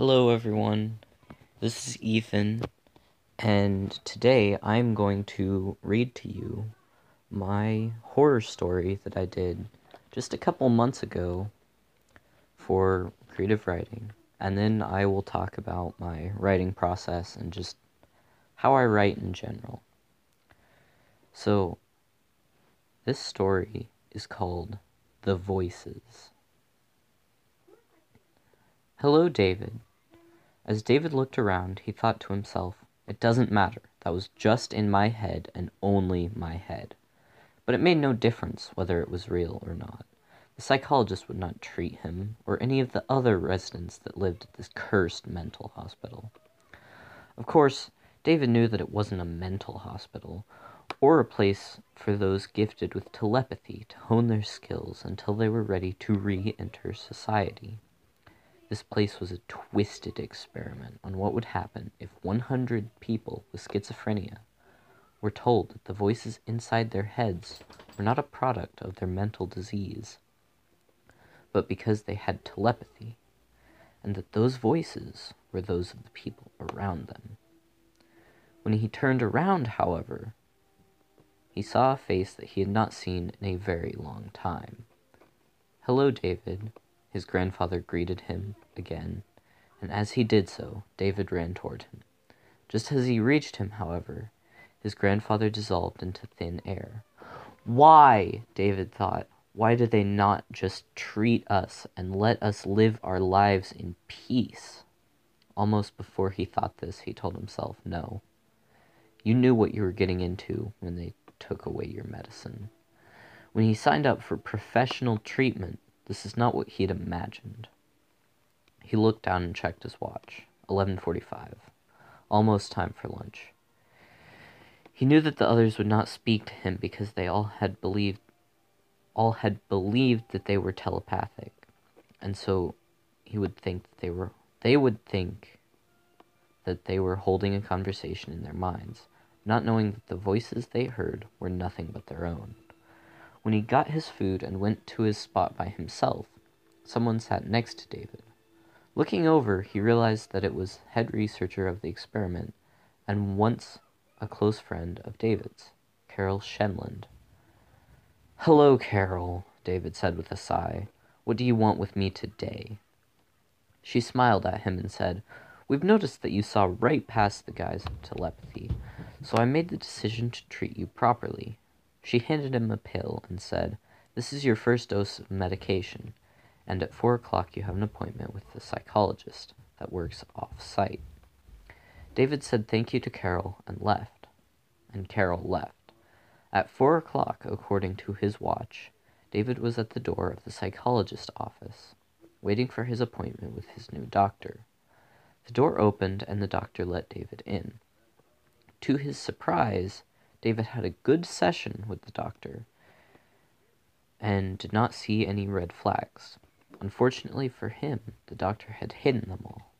Hello, everyone. This is Ethan, and today I'm going to read to you my horror story that I did just a couple months ago for creative writing. And then I will talk about my writing process and just how I write in general. So, this story is called The Voices. Hello, David. As David looked around, he thought to himself, It doesn't matter. That was just in my head and only my head. But it made no difference whether it was real or not. The psychologist would not treat him or any of the other residents that lived at this cursed mental hospital. Of course, David knew that it wasn't a mental hospital or a place for those gifted with telepathy to hone their skills until they were ready to re enter society. This place was a twisted experiment on what would happen if 100 people with schizophrenia were told that the voices inside their heads were not a product of their mental disease, but because they had telepathy, and that those voices were those of the people around them. When he turned around, however, he saw a face that he had not seen in a very long time. Hello, David, his grandfather greeted him again, and as he did so, David ran toward him. Just as he reached him, however, his grandfather dissolved into thin air. Why, David thought, why do they not just treat us and let us live our lives in peace? Almost before he thought this, he told himself, no. You knew what you were getting into when they took away your medicine. When he signed up for professional treatment, this is not what he had imagined. He looked down and checked his watch. 11:45. Almost time for lunch. He knew that the others would not speak to him because they all had believed all had believed that they were telepathic. And so he would think that they were they would think that they were holding a conversation in their minds, not knowing that the voices they heard were nothing but their own. When he got his food and went to his spot by himself, someone sat next to David. Looking over, he realized that it was head researcher of the experiment and once a close friend of David's, Carol Shenland. Hello, Carol, David said with a sigh. What do you want with me today? She smiled at him and said, We've noticed that you saw right past the guise of telepathy, so I made the decision to treat you properly. She handed him a pill and said, This is your first dose of medication, and at four o'clock you have an appointment with the psychologist that works off site. David said thank you to Carol and left, and Carol left. At four o'clock, according to his watch, David was at the door of the psychologist's office, waiting for his appointment with his new doctor. The door opened and the doctor let David in. To his surprise, David had a good session with the doctor and did not see any red flags. Unfortunately for him, the doctor had hidden them all.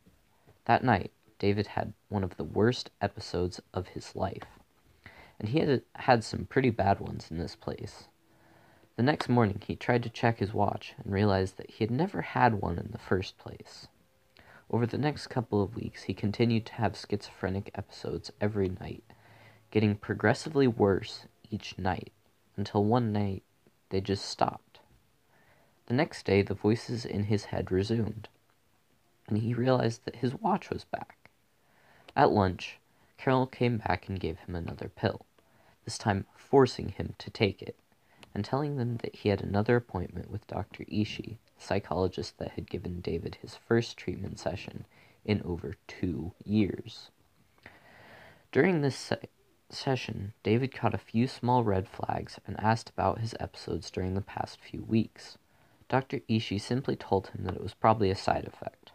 That night, David had one of the worst episodes of his life, and he had had some pretty bad ones in this place. The next morning, he tried to check his watch and realized that he had never had one in the first place. Over the next couple of weeks, he continued to have schizophrenic episodes every night getting progressively worse each night until one night they just stopped. The next day, the voices in his head resumed, and he realized that his watch was back. At lunch, Carol came back and gave him another pill, this time forcing him to take it, and telling them that he had another appointment with Dr. Ishii, the psychologist that had given David his first treatment session in over two years. During this se- session, David caught a few small red flags and asked about his episodes during the past few weeks. Dr. Ishii simply told him that it was probably a side effect.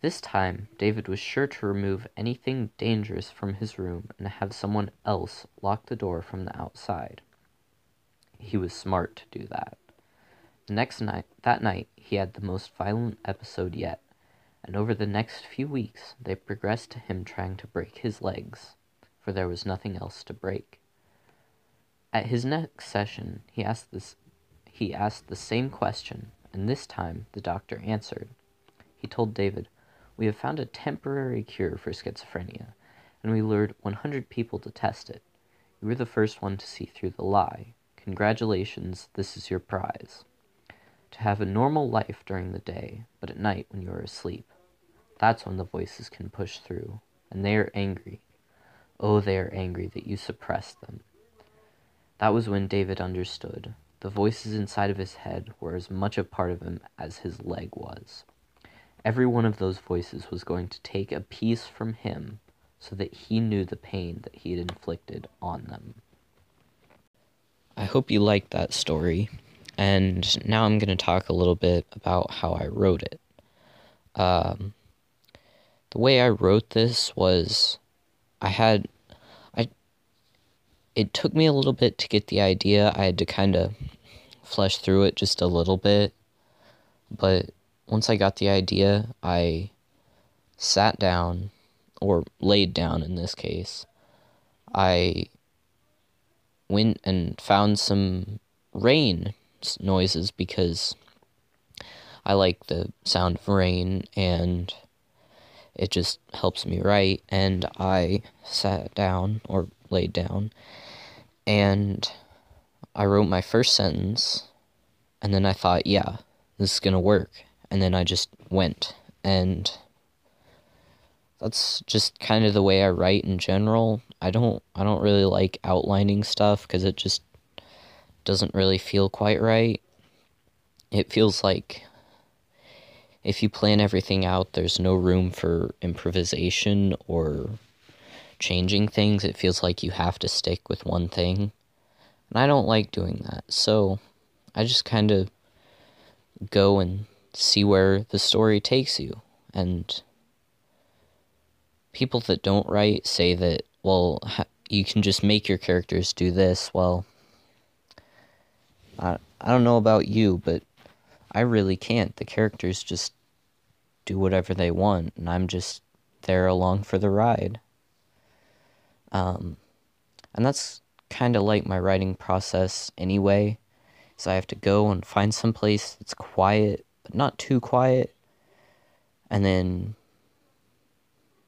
This time, David was sure to remove anything dangerous from his room and have someone else lock the door from the outside. He was smart to do that. The next night, that night, he had the most violent episode yet, and over the next few weeks, they progressed to him trying to break his legs for there was nothing else to break. At his next session, he asked this he asked the same question, and this time the doctor answered. He told David, We have found a temporary cure for schizophrenia, and we lured 100 people to test it. You were the first one to see through the lie. Congratulations, this is your prize. To have a normal life during the day, but at night when you are asleep. That's when the voices can push through, and they are angry. Oh, they are angry that you suppressed them. That was when David understood. The voices inside of his head were as much a part of him as his leg was. Every one of those voices was going to take a piece from him so that he knew the pain that he had inflicted on them. I hope you liked that story, and now I'm going to talk a little bit about how I wrote it. Um, the way I wrote this was I had I it took me a little bit to get the idea. I had to kind of flesh through it just a little bit. But once I got the idea, I sat down or laid down in this case. I went and found some rain noises because I like the sound of rain and it just helps me write. And I sat down or laid down and I wrote my first sentence. And then I thought, yeah, this is going to work. And then I just went. And that's just kind of the way I write in general. I don't I don't really like outlining stuff cuz it just doesn't really feel quite right. It feels like if you plan everything out, there's no room for improvisation or changing things. It feels like you have to stick with one thing. And I don't like doing that. So I just kind of go and see where the story takes you. And people that don't write say that, well, you can just make your characters do this. Well, I, I don't know about you, but I really can't. The characters just do whatever they want, and I'm just there along for the ride. Um, and that's kind of like my writing process anyway. So I have to go and find some place that's quiet, but not too quiet. And then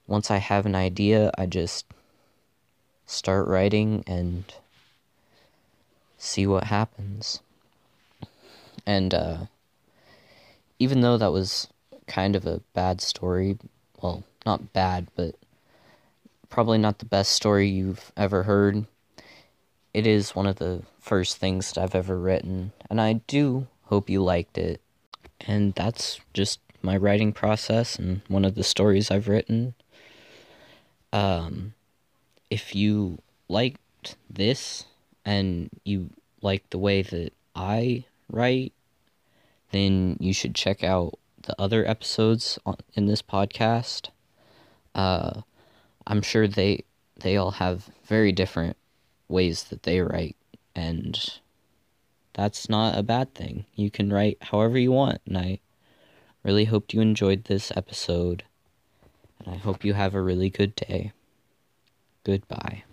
once I have an idea, I just start writing and see what happens. And uh, even though that was kind of a bad story, well, not bad, but probably not the best story you've ever heard, it is one of the first things that I've ever written, and I do hope you liked it. And that's just my writing process and one of the stories I've written. Um, if you liked this and you like the way that I write, then you should check out the other episodes on, in this podcast. Uh, I'm sure they they all have very different ways that they write, and that's not a bad thing. You can write however you want, and I really hoped you enjoyed this episode, and I hope you have a really good day. Goodbye.